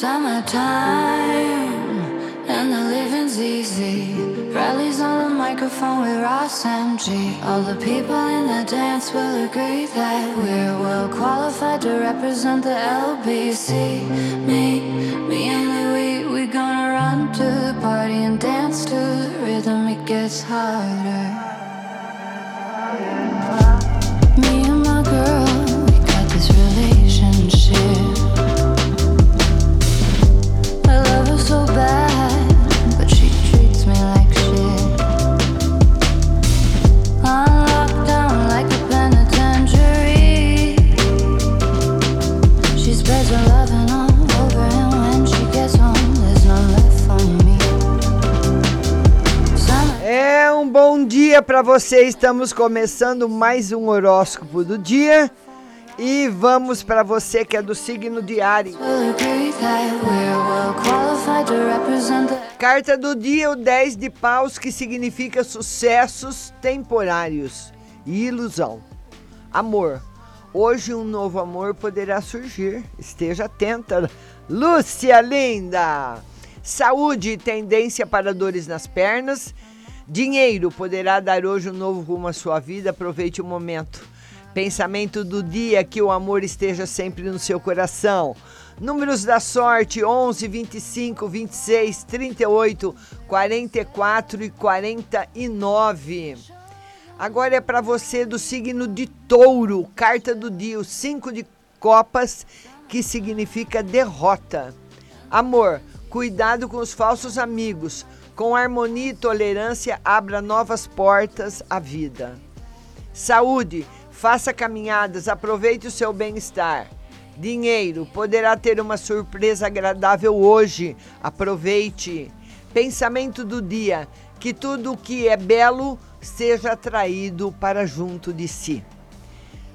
Summertime and the living's easy. Rallies on the microphone with Ross MG. All the people in the dance will agree that we're well qualified to represent the LBC. Me, me and Louis, we gonna run to the party and dance to the rhythm. It gets harder. Dia para você. Estamos começando mais um horóscopo do dia. E vamos para você que é do signo de Ares. Carta do dia, o 10 de paus, que significa sucessos temporários e ilusão. Amor. Hoje um novo amor poderá surgir. Esteja atenta. Lúcia linda. Saúde, tendência para dores nas pernas. Dinheiro poderá dar hoje um novo rumo à sua vida. Aproveite o momento. Pensamento do dia que o amor esteja sempre no seu coração. Números da sorte: 11, 25, 26, 38, 44 e 49. Agora é para você do signo de touro, carta do dia, o 5 de copas, que significa derrota. Amor, cuidado com os falsos amigos. Com harmonia e tolerância, abra novas portas à vida. Saúde, faça caminhadas, aproveite o seu bem-estar. Dinheiro, poderá ter uma surpresa agradável hoje. Aproveite. Pensamento do dia, que tudo o que é belo seja atraído para junto de si.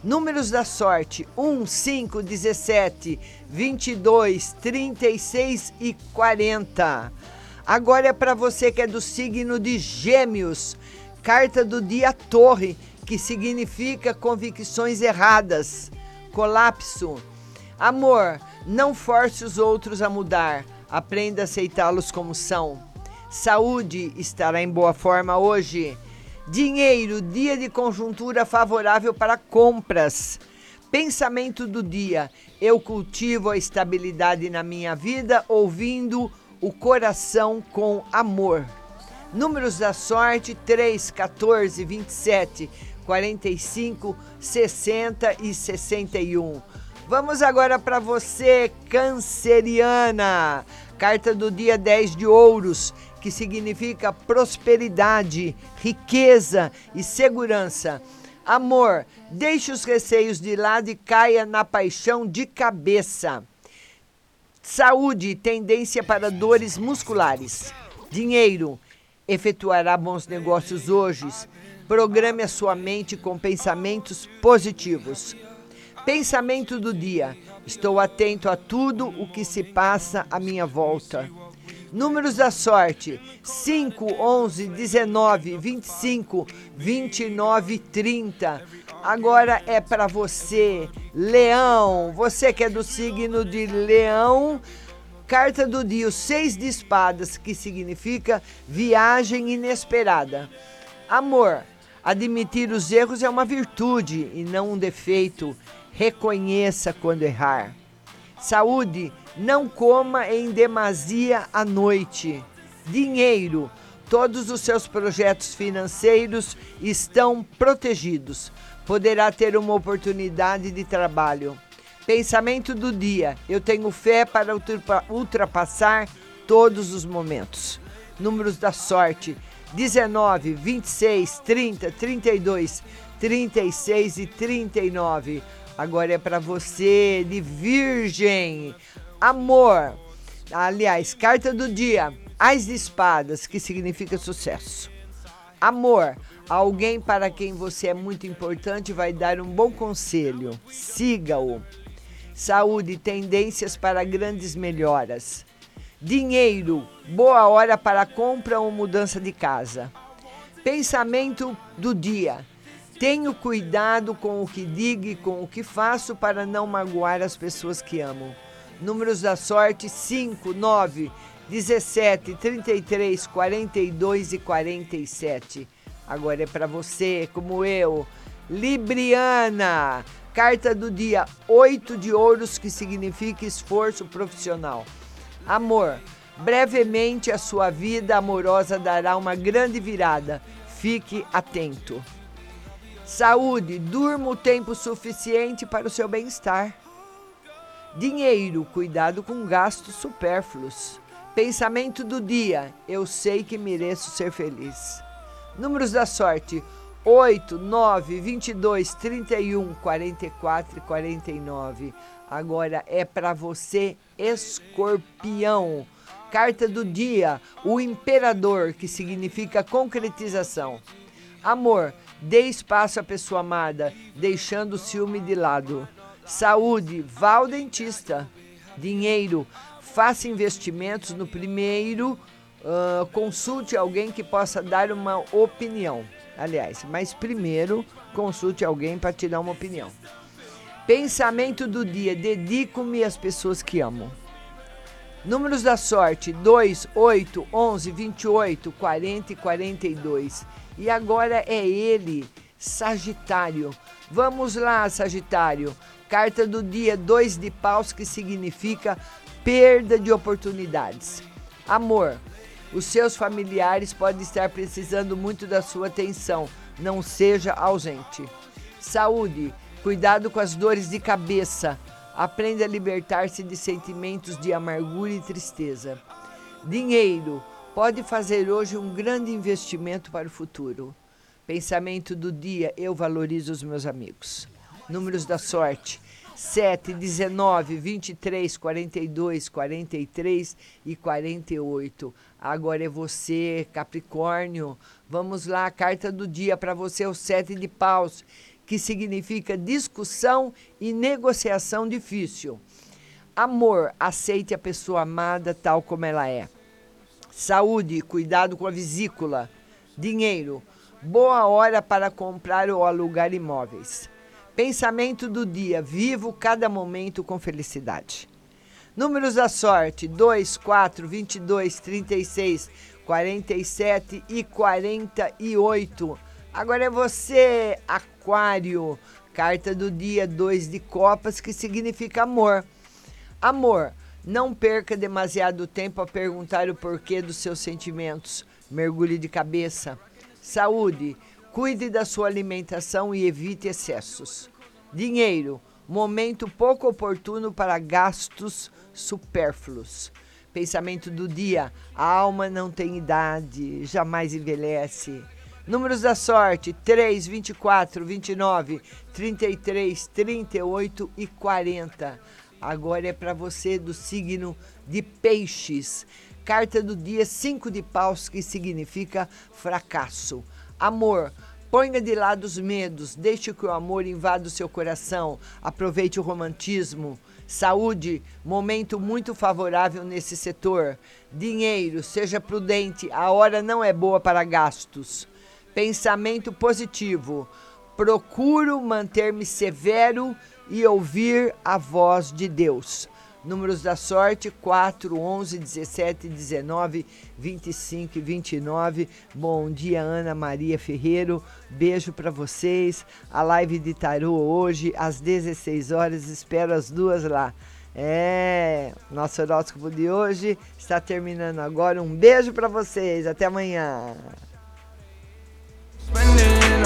Números da sorte: 1, 5, 17, 22, 36 e 40. Agora é para você que é do signo de Gêmeos. Carta do dia Torre, que significa convicções erradas. Colapso. Amor, não force os outros a mudar. Aprenda a aceitá-los como são. Saúde estará em boa forma hoje. Dinheiro, dia de conjuntura favorável para compras. Pensamento do dia: eu cultivo a estabilidade na minha vida ouvindo o coração com amor. Números da sorte: 3, 14, 27, 45, 60 e 61. Vamos agora para você, canceriana. Carta do dia 10 de ouros, que significa prosperidade, riqueza e segurança. Amor, deixe os receios de lado e caia na paixão de cabeça. Saúde, tendência para dores musculares. Dinheiro, efetuará bons negócios hoje. Programe a sua mente com pensamentos positivos. Pensamento do dia: estou atento a tudo o que se passa à minha volta. Números da sorte: 5, 11, 19, 25, 29 e 30. Agora é para você, Leão. Você que é do signo de Leão. Carta do dia, o seis de espadas, que significa viagem inesperada. Amor, admitir os erros é uma virtude e não um defeito. Reconheça quando errar. Saúde, não coma em demasia à noite. Dinheiro, todos os seus projetos financeiros estão protegidos. Poderá ter uma oportunidade de trabalho. Pensamento do dia: eu tenho fé para ultrapa- ultrapassar todos os momentos. Números da sorte: 19, 26, 30, 32, 36 e 39. Agora é para você de Virgem. Amor. Aliás, carta do dia: As espadas, que significa sucesso. Amor, alguém para quem você é muito importante vai dar um bom conselho. Siga-o. Saúde, tendências para grandes melhoras. Dinheiro, boa hora para compra ou mudança de casa. Pensamento do dia. Tenho cuidado com o que digo e com o que faço para não magoar as pessoas que amo. Números da sorte: 5, 9, 17, 33, 42 e 47. Agora é para você, como eu. Libriana, carta do dia: 8 de ouros, que significa esforço profissional. Amor, brevemente a sua vida amorosa dará uma grande virada. Fique atento. Saúde, durma o tempo suficiente para o seu bem-estar. Dinheiro, cuidado com gastos supérfluos. Pensamento do dia, eu sei que mereço ser feliz. Números da sorte: 8, 9, 22, 31, 44 e 49. Agora é para você, escorpião. Carta do dia: o imperador, que significa concretização. Amor, dê espaço à pessoa amada, deixando o ciúme de lado. Saúde, vá ao dentista. Dinheiro, faça investimentos no primeiro, uh, consulte alguém que possa dar uma opinião. Aliás, mas primeiro consulte alguém para te dar uma opinião. Pensamento do dia: dedico-me às pessoas que amo. Números da sorte: 2, 8, 11, 28, 40 e 42. E agora é ele, Sagitário. Vamos lá, Sagitário. Carta do dia: dois de paus, que significa perda de oportunidades. Amor, os seus familiares podem estar precisando muito da sua atenção. Não seja ausente. Saúde, cuidado com as dores de cabeça. Aprenda a libertar-se de sentimentos de amargura e tristeza. Dinheiro, pode fazer hoje um grande investimento para o futuro. Pensamento do dia: eu valorizo os meus amigos. Números da sorte: 7, 19, 23, 42, 43 e 48. Agora é você, Capricórnio. Vamos lá, a carta do dia para você, o 7 de paus, que significa discussão e negociação difícil. Amor, aceite a pessoa amada tal como ela é. Saúde, cuidado com a vesícula. Dinheiro, boa hora para comprar ou alugar imóveis. Pensamento do dia: vivo cada momento com felicidade. Números da sorte: 2, 4, 22, 36, 47 e 48. Agora é você, Aquário. Carta do dia: 2 de copas, que significa amor. Amor, não perca demasiado tempo a perguntar o porquê dos seus sentimentos. Mergulhe de cabeça. Saúde Cuide da sua alimentação e evite excessos. Dinheiro, momento pouco oportuno para gastos supérfluos. Pensamento do dia: a alma não tem idade, jamais envelhece. Números da sorte: 3, 24, 29, 33, 38 e 40. Agora é para você do signo de Peixes. Carta do dia: 5 de paus, que significa fracasso. Amor, ponha de lado os medos, deixe que o amor invada o seu coração, aproveite o romantismo. Saúde, momento muito favorável nesse setor. Dinheiro, seja prudente, a hora não é boa para gastos. Pensamento positivo, procuro manter-me severo e ouvir a voz de Deus. Números da sorte: 4, 11, 17, 19, 25 e 29. Bom dia, Ana Maria Ferreiro. Beijo para vocês. A live de tarô hoje, às 16 horas. Espero as duas lá. É, nosso horóscopo de hoje está terminando agora. Um beijo para vocês. Até amanhã. Spending,